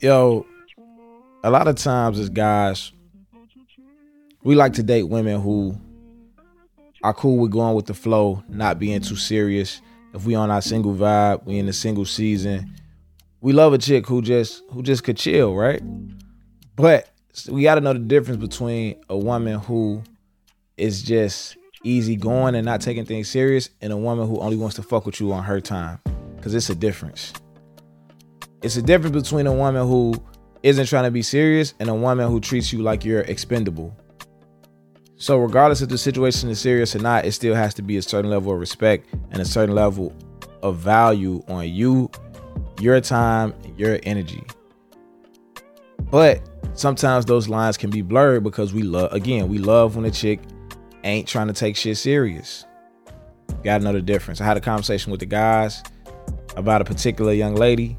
Yo, a lot of times as guys, we like to date women who are cool with going with the flow, not being too serious. If we on our single vibe, we in the single season. We love a chick who just who just could chill, right? But we got to know the difference between a woman who is just easy going and not taking things serious and a woman who only wants to fuck with you on her time because it's a difference it's a difference between a woman who isn't trying to be serious and a woman who treats you like you're expendable so regardless if the situation is serious or not it still has to be a certain level of respect and a certain level of value on you your time your energy but sometimes those lines can be blurred because we love again we love when a chick ain't trying to take shit serious. Gotta know the difference. I had a conversation with the guys about a particular young lady,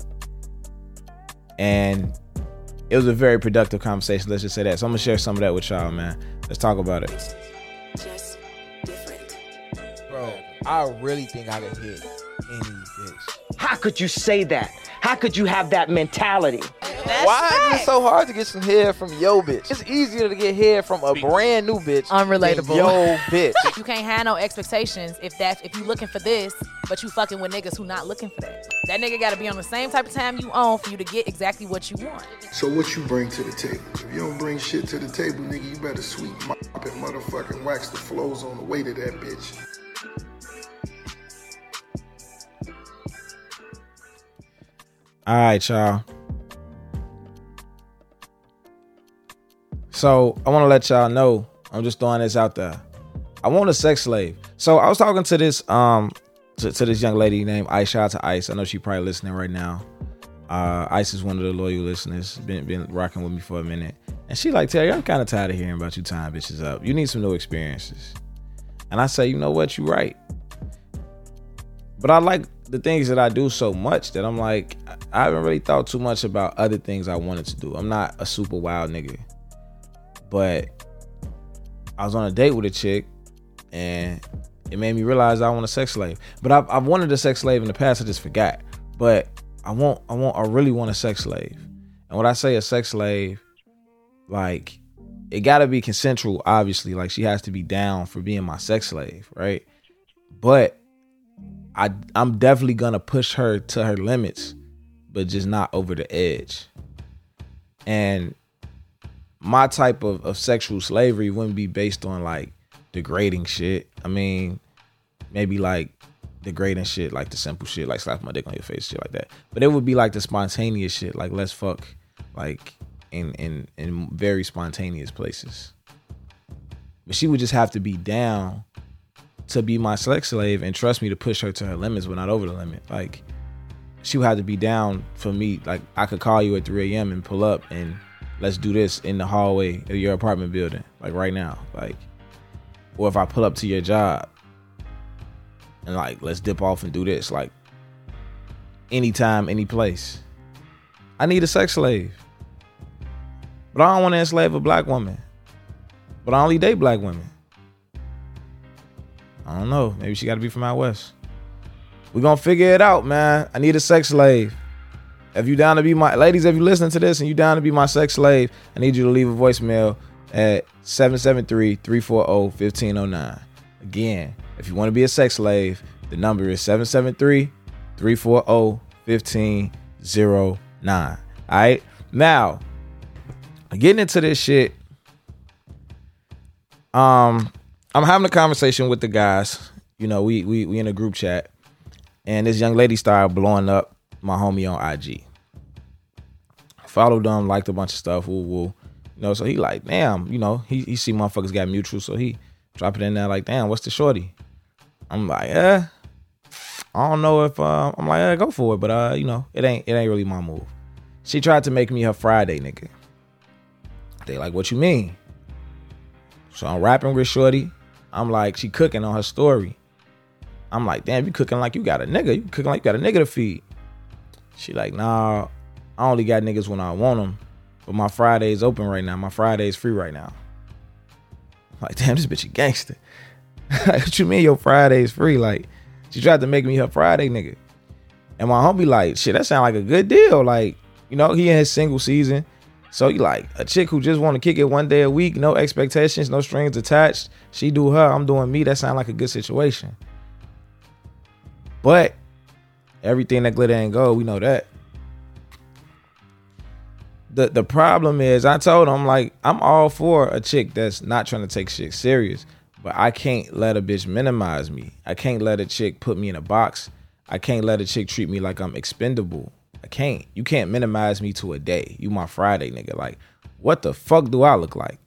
and it was a very productive conversation. Let's just say that. So I'm gonna share some of that with y'all, man. Let's talk about it. Bro, I really think I could hit any bitch. How could you say that? How could you have that mentality? That's Why right. is it so hard to get some hair from yo bitch? It's easier to get hair from a brand new bitch. Unrelatable. Than yo bitch. You can't have no expectations if that's if you looking for this, but you fucking with niggas who not looking for that. That nigga gotta be on the same type of time you own for you to get exactly what you want. So what you bring to the table? If you don't bring shit to the table, nigga, you better sweep, mop, and motherfucking wax the flows on the way to that bitch. All right, y'all. So I want to let y'all know. I'm just throwing this out there. I want a sex slave. So I was talking to this um to, to this young lady named Ice. Shout out to Ice. I know she probably listening right now. Uh, Ice is one of the loyal listeners. Been been rocking with me for a minute, and she like Terry. I'm kind of tired of hearing about you tying bitches up. You need some new experiences. And I say, you know what? You right. But I like the things that I do so much that I'm like, I haven't really thought too much about other things I wanted to do. I'm not a super wild nigga. But I was on a date with a chick and it made me realize I want a sex slave. But I've, I've wanted a sex slave in the past, I just forgot. But I want, I want, I really want a sex slave. And when I say a sex slave, like it gotta be consensual, obviously. Like she has to be down for being my sex slave, right? But I I'm definitely gonna push her to her limits, but just not over the edge. And my type of, of sexual slavery wouldn't be based on like degrading shit. I mean, maybe like degrading shit, like the simple shit, like slap my dick on your face, shit like that. But it would be like the spontaneous shit, like let's fuck, like in in in very spontaneous places. But she would just have to be down to be my sex slave and trust me to push her to her limits, but not over the limit. Like she would have to be down for me. Like I could call you at 3 a.m. and pull up and let's do this in the hallway of your apartment building, like right now. Like, or if I pull up to your job and like let's dip off and do this, like anytime, any place. I need a sex slave. But I don't want to enslave a black woman. But I only date black women. I don't know. Maybe she got to be from out west. We're going to figure it out, man. I need a sex slave. If you down to be my ladies, if you listening to this and you down to be my sex slave, I need you to leave a voicemail at 773-340-1509. Again, if you want to be a sex slave, the number is 773-340-1509. All right? Now, getting into this shit, um, I'm having a conversation with the guys. You know, we we we in a group chat, and this young lady started blowing up my homie on IG. Followed them, liked a bunch of stuff. Woo woo. You know, so he like, damn, you know, he he see motherfuckers got mutual, so he drop it in there like, damn, what's the shorty? I'm like, yeah. I don't know if uh, I'm like, yeah, go for it, but uh, you know, it ain't it ain't really my move. She tried to make me her Friday nigga. They like, what you mean? So I'm rapping with Shorty. I'm like, she cooking on her story. I'm like, damn, you cooking like you got a nigga. You cooking like you got a nigga to feed. She like, nah, I only got niggas when I want them. But my Friday's open right now. My Friday's free right now. I'm like, damn, this bitch a gangster. what you mean your Friday's free? Like, she tried to make me her Friday nigga. And my homie like, shit, that sound like a good deal. Like, You know, he in his single season. So you like a chick who just want to kick it one day a week, no expectations, no strings attached. She do her, I'm doing me. That sound like a good situation. But everything that glitter ain't gold, we know that. The the problem is I told him like I'm all for a chick that's not trying to take shit serious, but I can't let a bitch minimize me. I can't let a chick put me in a box. I can't let a chick treat me like I'm expendable. I can't. You can't minimize me to a day. You my Friday nigga. Like, what the fuck do I look like?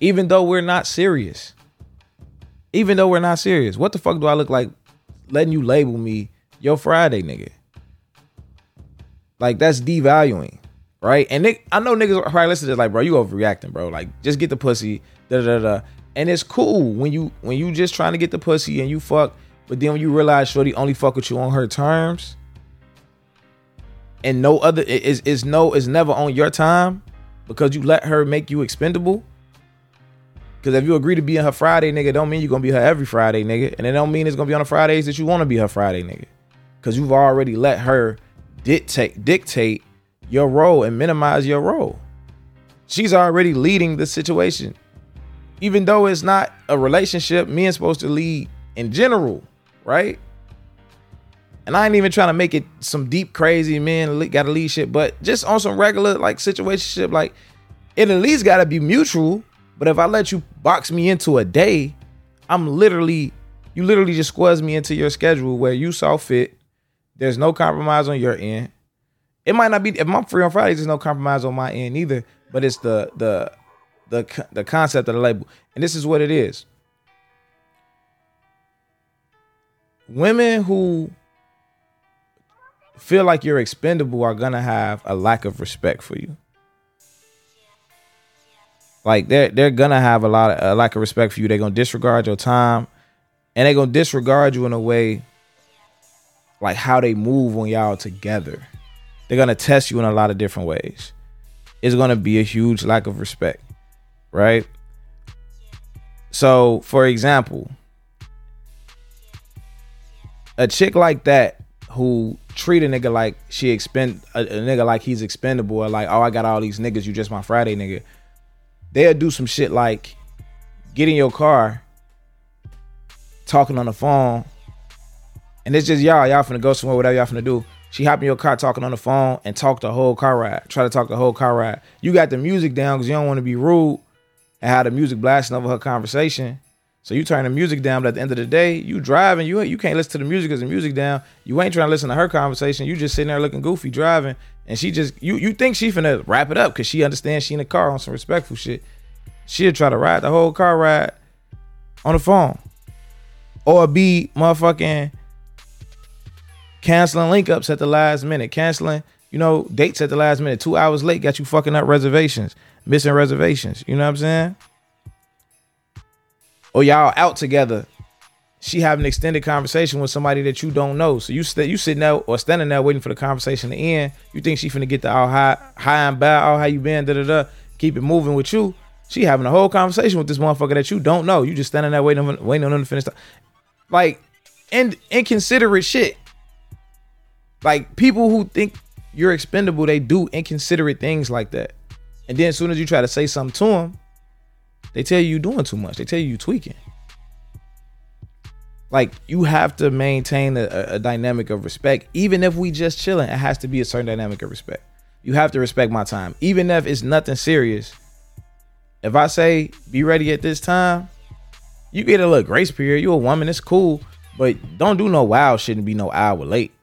Even though we're not serious. Even though we're not serious. What the fuck do I look like letting you label me your Friday nigga? Like that's devaluing, right? And Nick, I know niggas probably listen to this like, bro, you overreacting, bro. Like, just get the pussy, da da da. And it's cool when you when you just trying to get the pussy and you fuck, but then when you realize Shorty only fuck with you on her terms, and no other is is no is never on your time because you let her make you expendable. Because if you agree to be in her Friday, nigga, don't mean you're gonna be her every Friday, nigga. And it don't mean it's gonna be on the Fridays that you wanna be her Friday, nigga. Cause you've already let her dictate dictate your role and minimize your role. She's already leading the situation. Even though it's not a relationship, men supposed to lead in general, right? And I ain't even trying to make it some deep crazy men got to lead shit, but just on some regular like situationship, like it at least got to be mutual. But if I let you box me into a day, I'm literally you literally just squeeze me into your schedule where you saw fit. There's no compromise on your end. It might not be if I'm free on Fridays. There's no compromise on my end either. But it's the the the the concept of the label, and this is what it is. Women who feel like you're expendable are gonna have a lack of respect for you. Like they're they're gonna have a lot of a lack of respect for you. They're gonna disregard your time, and they're gonna disregard you in a way like how they move when y'all together. They're gonna test you in a lot of different ways. It's gonna be a huge lack of respect, right? So, for example, a chick like that who treat a nigga like she expend a, a, nigga like he's expendable or like oh I got all these niggas you just my Friday nigga. They'll do some shit like get in your car, talking on the phone, and it's just y'all y'all finna go somewhere whatever y'all finna do. She hop in your car talking on the phone and talk the whole car ride. Try to talk the whole car ride. You got the music down because you don't want to be rude and have the music blasting over her conversation. So you turn the music down, but at the end of the day, you driving, you you can't listen to the music because the music down. You ain't trying to listen to her conversation. You just sitting there looking goofy driving, and she just you you think she finna wrap it up because she understands she in the car on some respectful shit. She'll try to ride the whole car ride on the phone, or be motherfucking canceling link ups at the last minute, canceling you know dates at the last minute, two hours late, got you fucking up reservations, missing reservations. You know what I'm saying? or y'all out together, she have an extended conversation with somebody that you don't know. So you st- you sitting there or standing there waiting for the conversation to end. You think she finna get the all high high and bow, oh how you been, da da da, keep it moving with you. She having a whole conversation with this motherfucker that you don't know. You just standing there waiting waiting on them to finish. The- like, and inconsiderate shit. Like people who think you're expendable, they do inconsiderate things like that. And then as soon as you try to say something to them, they tell you you're doing too much. They tell you you're tweaking. Like you have to maintain a, a, dynamic of respect. Even if we just chilling, it has to be a certain dynamic of respect. You have to respect my time, even if it's nothing serious. If I say be ready at this time, you get a little grace period. You a woman, it's cool, but don't do no wow. Shouldn't be no hour late.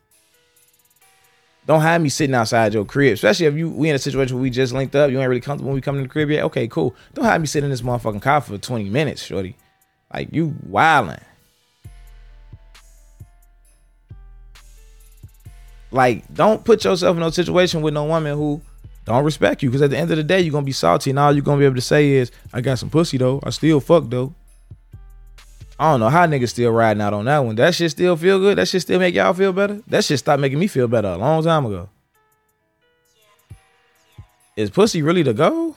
Don't have me sitting outside your crib, especially if you we in a situation where we just linked up. You ain't really comfortable when we come in the crib yet. Okay, cool. Don't have me sitting in this motherfucking car for 20 minutes, shorty. Like you wilding. Like, don't put yourself in no situation with no woman who don't respect you. Because at the end of the day, you're gonna be salty, and all you're gonna be able to say is, "I got some pussy though. I still fuck though." I don't know how niggas still riding out on that one. That shit still feel good. That shit still make y'all feel better. That shit stopped making me feel better a long time ago. Is pussy really the goal?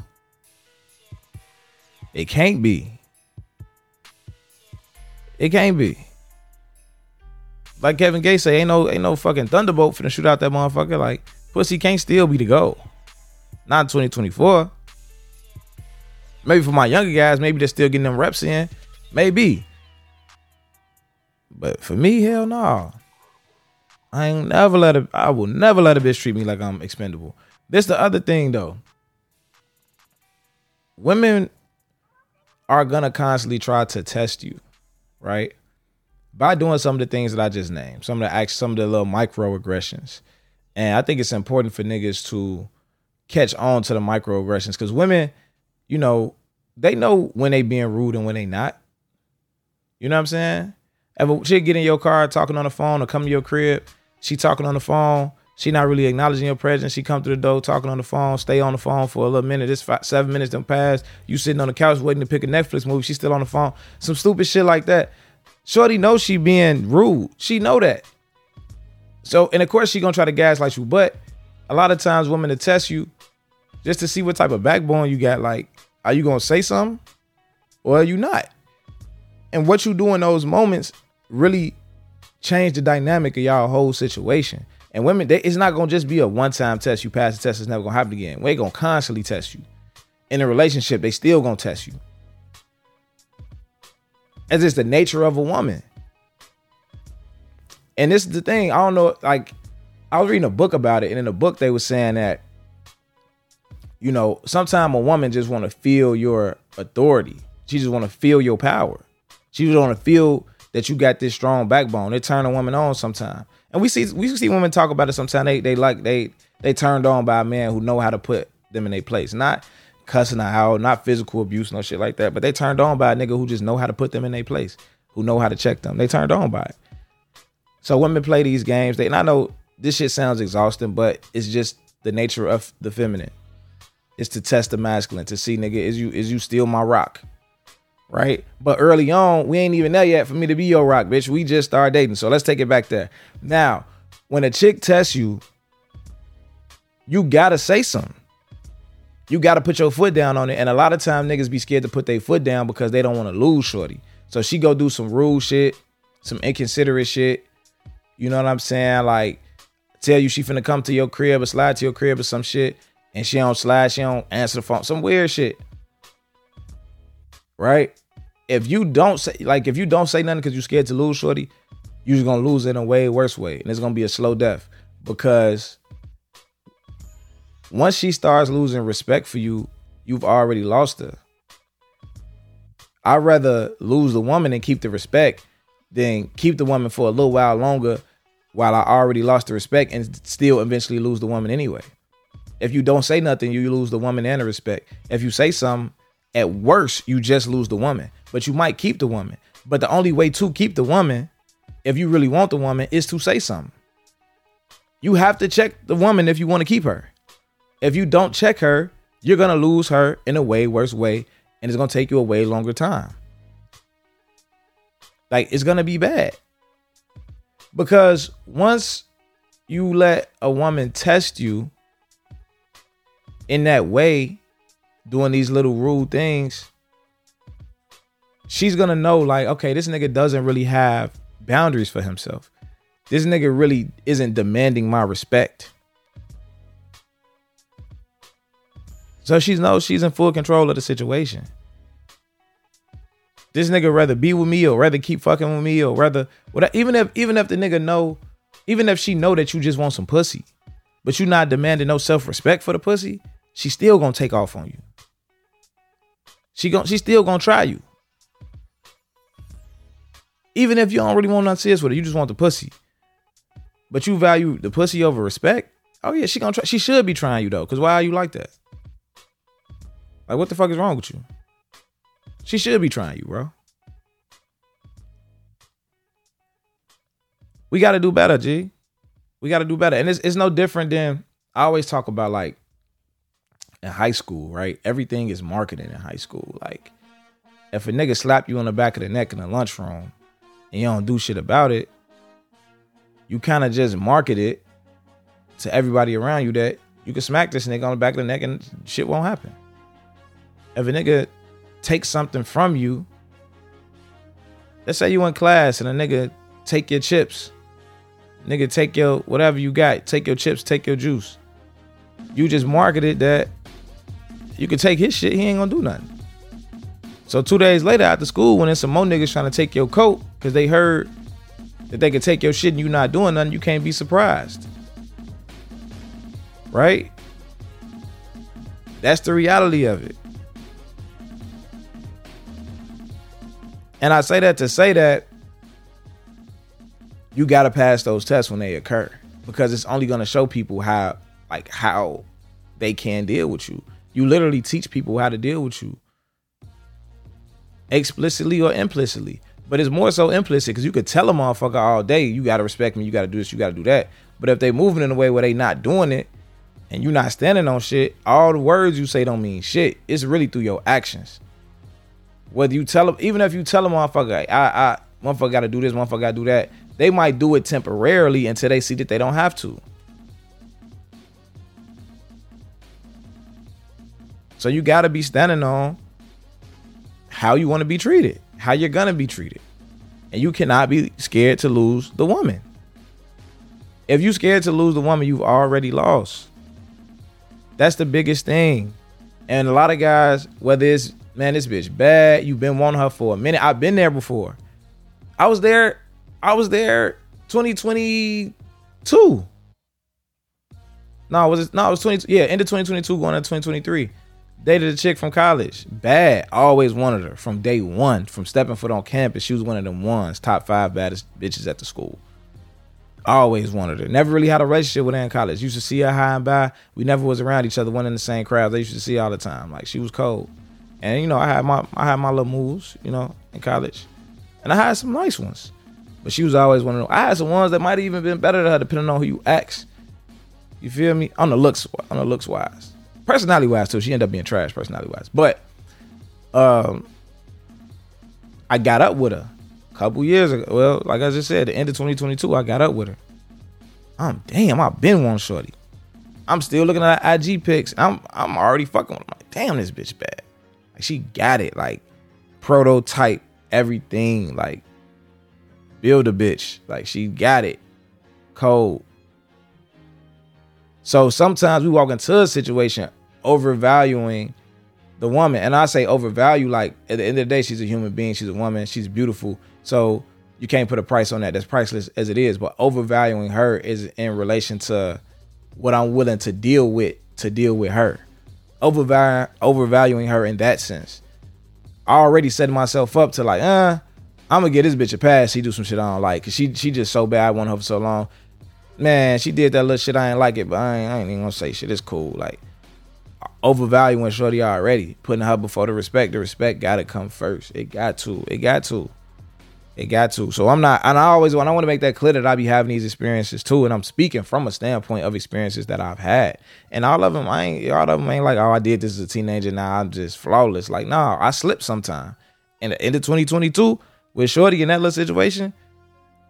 It can't be. It can't be. Like Kevin Gates say, ain't no ain't no fucking thunderbolt finna shoot out that motherfucker. Like pussy can't still be the goal. Not in 2024. Maybe for my younger guys, maybe they're still getting them reps in. Maybe. But for me, hell no. I ain't never let a I will never let a bitch treat me like I'm expendable. This the other thing though. Women are gonna constantly try to test you, right? By doing some of the things that I just named, some of the some of the little microaggressions. And I think it's important for niggas to catch on to the microaggressions because women, you know, they know when they being rude and when they not. You know what I'm saying? If she get in your car talking on the phone or come to your crib, she talking on the phone, she not really acknowledging your presence. She come to the door talking on the phone, stay on the phone for a little minute. This five, seven minutes done pass. You sitting on the couch waiting to pick a Netflix movie. She still on the phone. Some stupid shit like that. Shorty knows she being rude. She know that. So, and of course she gonna try to gaslight you, but a lot of times women to test you just to see what type of backbone you got. Like, are you gonna say something or are you not? And what you do in those moments really change the dynamic of y'all whole situation. And women, they, it's not gonna just be a one-time test. You pass the test, it's never gonna happen again. They gonna constantly test you. In a relationship, they still gonna test you. As it's the nature of a woman. And this is the thing. I don't know. Like, I was reading a book about it, and in the book they were saying that, you know, sometimes a woman just want to feel your authority. She just want to feel your power. She just want to feel that you got this strong backbone. It turn a woman on sometimes. And we see we see women talk about it sometimes. They they like they they turned on by a man who know how to put them in their place. Not cussing her out, not physical abuse, no shit like that. But they turned on by a nigga who just know how to put them in their place, who know how to check them. They turned on by it. So women play these games. They and I know this shit sounds exhausting, but it's just the nature of the feminine. It's to test the masculine, to see nigga, is you is you still my rock? Right? But early on, we ain't even there yet for me to be your rock, bitch. We just started dating. So let's take it back there. Now, when a chick tests you, you gotta say something. You gotta put your foot down on it. And a lot of time niggas be scared to put their foot down because they don't want to lose shorty. So she go do some rude shit, some inconsiderate shit. You know what I'm saying? Like tell you she finna come to your crib or slide to your crib or some shit, and she don't slide, she don't answer the phone, some weird shit. Right? If you don't say like if you don't say nothing because you're scared to lose shorty, you're just gonna lose in a way worse way. And it's gonna be a slow death. Because once she starts losing respect for you, you've already lost her. I'd rather lose the woman and keep the respect than keep the woman for a little while longer while I already lost the respect and still eventually lose the woman anyway. If you don't say nothing, you lose the woman and the respect. If you say something, at worst, you just lose the woman, but you might keep the woman. But the only way to keep the woman, if you really want the woman, is to say something. You have to check the woman if you want to keep her. If you don't check her, you're gonna lose her in a way worse way, and it's gonna take you a way longer time. Like it's gonna be bad. Because once you let a woman test you in that way, doing these little rude things, she's gonna know, like, okay, this nigga doesn't really have boundaries for himself. This nigga really isn't demanding my respect. So she knows she's in full control of the situation. This nigga rather be with me or rather keep fucking with me or rather whatever. Even if even if the nigga know, even if she know that you just want some pussy, but you not demanding no self respect for the pussy, she still gonna take off on you. She gon' she still gonna try you. Even if you don't really want nothing serious with her, you just want the pussy. But you value the pussy over respect. Oh yeah, she gonna try. She should be trying you though, cause why are you like that? Like what the fuck is wrong with you? She should be trying you, bro. We got to do better, G. We got to do better. And it's, it's no different than I always talk about like in high school, right? Everything is marketing in high school. Like if a nigga slap you on the back of the neck in the lunchroom and you don't do shit about it, you kind of just market it to everybody around you that you can smack this nigga on the back of the neck and shit won't happen. If a nigga take something from you. Let's say you in class and a nigga take your chips. Nigga take your whatever you got. Take your chips, take your juice. you just marketed that you can take his shit, he ain't gonna do nothing. So two days later after school, when there's some more niggas trying to take your coat because they heard that they could take your shit and you not doing nothing, you can't be surprised. Right? That's the reality of it. And I say that to say that you got to pass those tests when they occur because it's only to show people how like how they can deal with you. You literally teach people how to deal with you explicitly or implicitly. But it's more so implicit because you could tell a motherfucker all day, you gotta respect me, you gotta do this, you gotta do that. But if they moving in a way where they not doing it and you not standing on shit, all the words you say don't mean shit. It's really through your actions. Whether you tell them, even if you tell a motherfucker, I, I, motherfucker gotta do this, motherfucker gotta do that, they might do it temporarily until they see that they don't have to. So you gotta be standing on how you want to be treated, how you're gonna be treated. And you cannot be scared to lose the woman. If you're scared to lose the woman, you've already lost. That's the biggest thing. And a lot of guys, whether it's man, this bitch bad, you've been wanting her for a minute. I've been there before. I was there, I was there 2022. No, was it no, it was 20 yeah, end of 2022 going into 2023. Dated a chick from college. Bad. Always wanted her from day one. From stepping foot on campus, she was one of them ones. Top five baddest bitches at the school. Always wanted her. Never really had a relationship with her in college. Used to see her high and by. We never was around each other. One in the same crowd. They used to see all the time. Like she was cold. And you know, I had my I had my little moves. You know, in college, and I had some nice ones. But she was always one of them. I had some ones that might have even been better to her, depending on who you ask. You feel me? On the looks, on the looks wise personality wise too. She ended up being trash personality wise, but um, I got up with her a couple years ago. Well, like I just said, the end of 2022, I got up with her. I'm damn, I've been one shorty. I'm still looking at IG pics. I'm I'm already fucking with her. Like, damn, this bitch bad. Like she got it. Like prototype everything. Like build a bitch. Like she got it. Cold. So sometimes we walk into a situation overvaluing the woman. And I say overvalue, like at the end of the day, she's a human being, she's a woman, she's beautiful. So you can't put a price on that. That's priceless as it is. But overvaluing her is in relation to what I'm willing to deal with to deal with her. Overvaluing overvaluing her in that sense. I already set myself up to like, uh, I'm gonna get this bitch a pass. She do some shit I don't like. Cause she she just so bad. I want her for so long man, she did that little shit. I ain't like it, but I ain't, I ain't even gonna say shit. It's cool. Like overvaluing Shorty already, putting her before the respect. The respect got to come first. It got to. It got to. It got to. So I'm not, and I always want. I want to make that clear that I be having these experiences too, and I'm speaking from a standpoint of experiences that I've had, and all of them, I ain't, all of them ain't like, oh, I did this as a teenager. Now I'm just flawless. Like, nah, I slipped sometime. And the end of 2022 with Shorty in that little situation,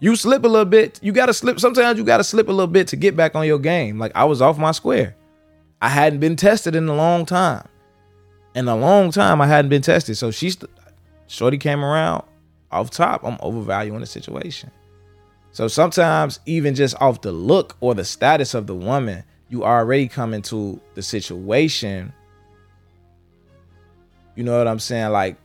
you slip a little bit. You gotta slip. Sometimes you gotta slip a little bit to get back on your game. Like I was off my square. I hadn't been tested in a long time. In a long time, I hadn't been tested. So she's Shorty came around off top. I'm overvaluing the situation. So sometimes, even just off the look or the status of the woman, you already come into the situation. You know what I'm saying? Like,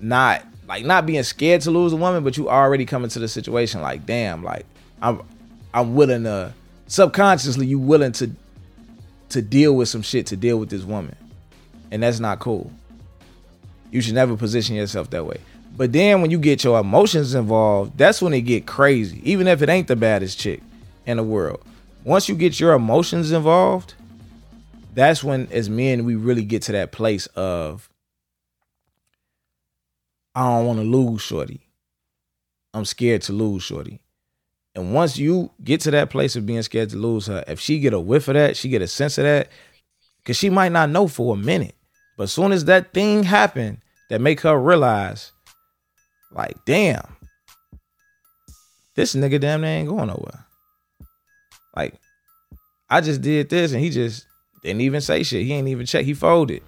not like not being scared to lose a woman, but you already come into the situation like, damn, like I'm I'm willing to subconsciously you willing to to deal with some shit to deal with this woman. And that's not cool. You should never position yourself that way. But then when you get your emotions involved, that's when it get crazy. Even if it ain't the baddest chick in the world. Once you get your emotions involved, that's when as men we really get to that place of I don't want to lose Shorty. I'm scared to lose Shorty. And once you get to that place of being scared to lose her, if she get a whiff of that, she get a sense of that, because she might not know for a minute. But as soon as that thing happen that make her realize, like, damn, this nigga damn near ain't going nowhere. Like, I just did this and he just didn't even say shit. He ain't even check. He folded.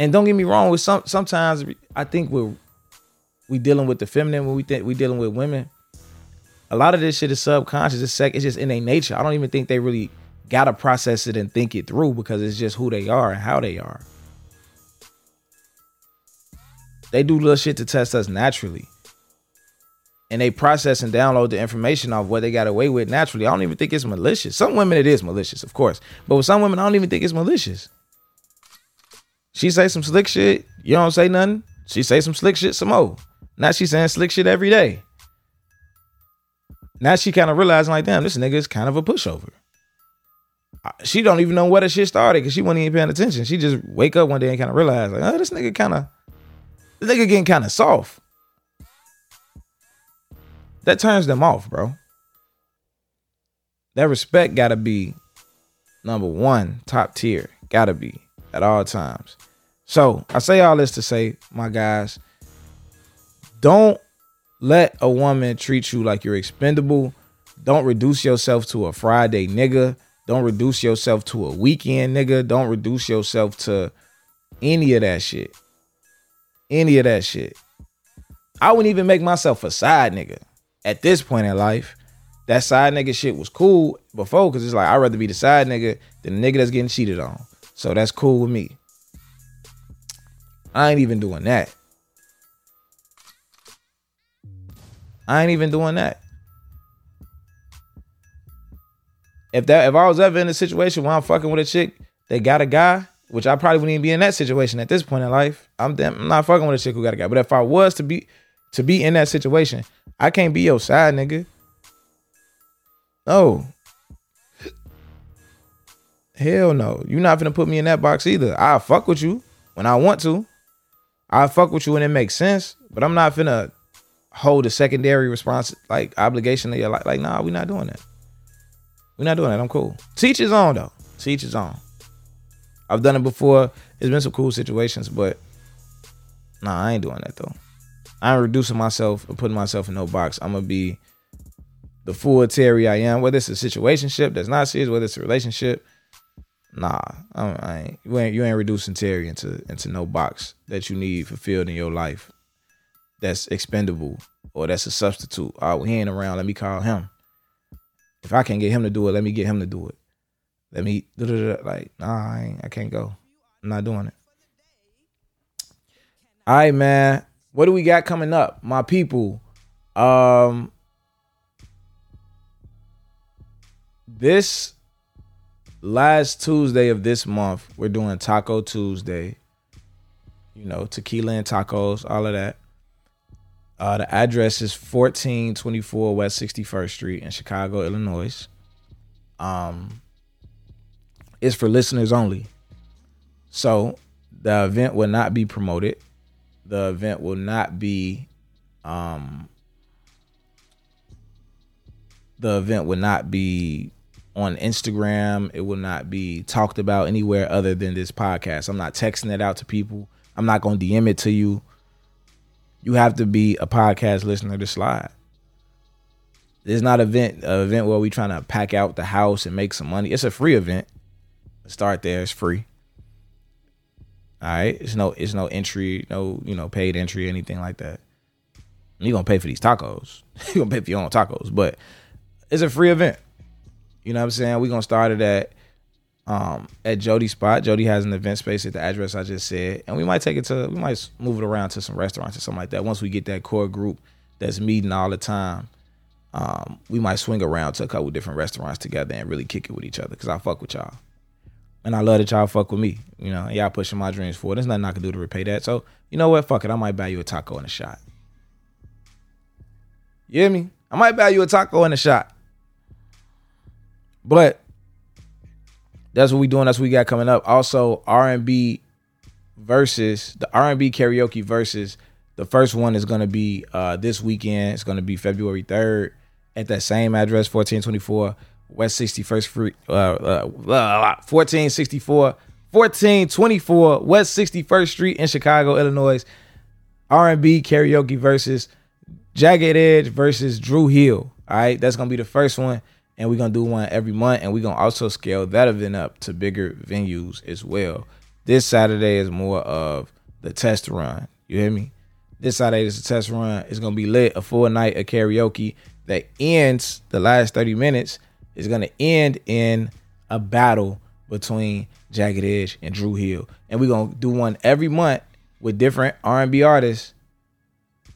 And don't get me wrong, with some sometimes I think we're we dealing with the feminine when we think we dealing with women. a lot of this shit is subconscious. It's sec. It's just in their nature. I don't even think they really gotta process it and think it through because it's just who they are and how they are. They do little shit to test us naturally. And they process and download the information off what they got away with naturally. I don't even think it's malicious. Some women it is malicious, of course. But with some women, I don't even think it's malicious. She say some slick shit, you don't say nothing. She say some slick shit some more. Now she saying slick shit every day. Now she kind of realizing like, damn, this nigga is kind of a pushover. She don't even know where the shit started because she wasn't even paying attention. She just wake up one day and kind of realize like, oh, this nigga kind of, this nigga getting kind of soft. That turns them off, bro. That respect gotta be number one, top tier. Gotta be at all times. So I say all this to say, my guys, don't let a woman treat you like you're expendable. Don't reduce yourself to a Friday nigga. Don't reduce yourself to a weekend nigga. Don't reduce yourself to any of that shit. Any of that shit. I wouldn't even make myself a side nigga at this point in life. That side nigga shit was cool before because it's like I'd rather be the side nigga than the nigga that's getting cheated on. So that's cool with me. I ain't even doing that. I ain't even doing that. If that if I was ever in a situation where I'm fucking with a chick, they got a guy, which I probably wouldn't even be in that situation at this point in life. I'm damn, I'm not fucking with a chick who got a guy. But if I was to be to be in that situation, I can't be your side nigga. No. Hell no. You're not gonna put me in that box either. I'll fuck with you when I want to. I'll fuck with you when it makes sense. But I'm not finna hold a secondary response like obligation to your life. Like, nah, we're not doing that. We're not doing that. I'm cool. Teach his own though. Teach his own. I've done it before. It's been some cool situations, but nah, I ain't doing that though. I ain't reducing myself or putting myself in no box. I'm gonna be the full Terry I am. Whether it's a situationship that's not serious, whether it's a relationship, nah, I, I ain't. You ain't you ain't reducing Terry into into no box that you need fulfilled in your life. That's expendable or that's a substitute. Oh, he ain't around. Let me call him. If I can't get him to do it, let me get him to do it. Let me like nah, I, I can't go. I'm not doing it. All right, man. What do we got coming up, my people? Um, this last Tuesday of this month, we're doing Taco Tuesday. You know, tequila and tacos, all of that. Uh, the address is 1424 West 61st Street in Chicago, Illinois. Um, it's for listeners only. So the event will not be promoted. The event will not be um the event will not be on Instagram. It will not be talked about anywhere other than this podcast. I'm not texting it out to people. I'm not going to DM it to you. You have to be a podcast listener to slide. It's not an event an event where we trying to pack out the house and make some money. It's a free event. Start there. It's free. All right. It's no it's no entry, no, you know, paid entry, anything like that. You're gonna pay for these tacos. You're gonna pay for your own tacos, but it's a free event. You know what I'm saying? We're gonna start it at um at Jody's spot. Jody has an event space at the address I just said. And we might take it to we might move it around to some restaurants or something like that. Once we get that core group that's meeting all the time. Um, we might swing around to a couple different restaurants together and really kick it with each other because I fuck with y'all. And I love that y'all fuck with me. You know, y'all pushing my dreams forward. There's nothing I can do to repay that. So, you know what? Fuck it. I might buy you a taco and a shot. You hear me? I might buy you a taco and a shot. But that's what we doing. That's what we got coming up. Also, R&B versus the R&B karaoke versus the first one is going to be uh this weekend. It's going to be February 3rd at that same address 1424 West 61st Street uh, uh, uh 1464 1424 West 61st Street in Chicago, Illinois. R&B karaoke versus Jagged Edge versus Dru Hill. All right, that's gonna be the first one, and we're gonna do one every month, and we're gonna also scale that event up to bigger venues as well. This Saturday is more of the test run. You hear me? This Saturday is a test run. It's gonna be lit, a full night of karaoke. that ends the last 30 minutes is gonna end in a battle between Jagged Edge and Dru Hill. And we're gonna do one every month with different R&B artists.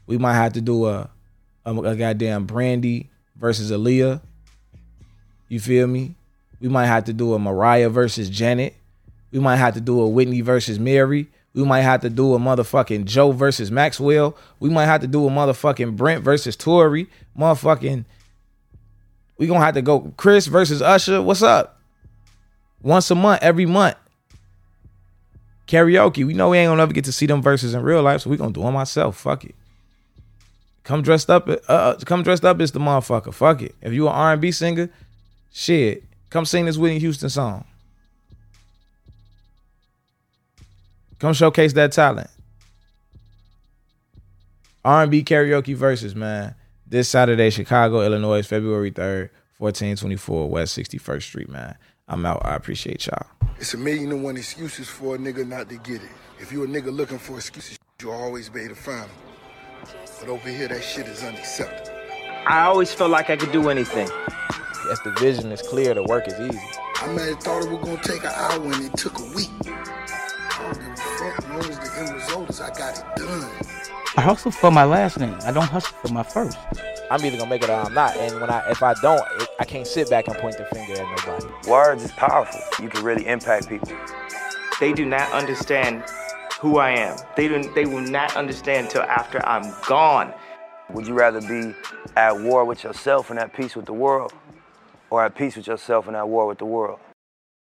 We might have to do a a, a goddamn Brandy versus Aaliyah. You feel me? We might have to do a Mariah versus Janet. We might have to do a Whitney versus Mary. We might have to do a motherfucking Joe versus Maxwell. We might have to do a motherfucking Brent versus Tory. Motherfucking, we gonna have to go Chris versus Usher. What's up? Once a month, every month. Karaoke. We know we ain't gonna ever get to see them verses in real life, so we gonna do them myself. Fuck it. Come dressed up. Uh, uh, come dressed up as the motherfucker. Fuck it. If you an R and B singer, shit, come sing this Whitney Houston song. Come showcase that talent. R&B karaoke verses, man. This Saturday, Chicago, Illinois, February 3rd, 1424 West 61st Street, man. I'm out. I appreciate y'all. It's a million and one excuses for a nigga not to get it. If you a nigga looking for excuses, you'll always be able to find them. But over here, that shit is unacceptable. I always felt like I could do anything. Yes, the vision is clear. The work is easy. I might have thought it was gonna take an hour and it took a week. I don't give a fuck. As long as the end result is I got it done. I hustle for my last name. I don't hustle for my first. I'm either gonna make it or I'm not. And when I, if I don't, it, I can't sit back and point the finger at nobody. Words is powerful. You can really impact people. They do not understand who I am. They do, They will not understand until after I'm gone. Would you rather be at war with yourself and at peace with the world, or at peace with yourself and at war with the world?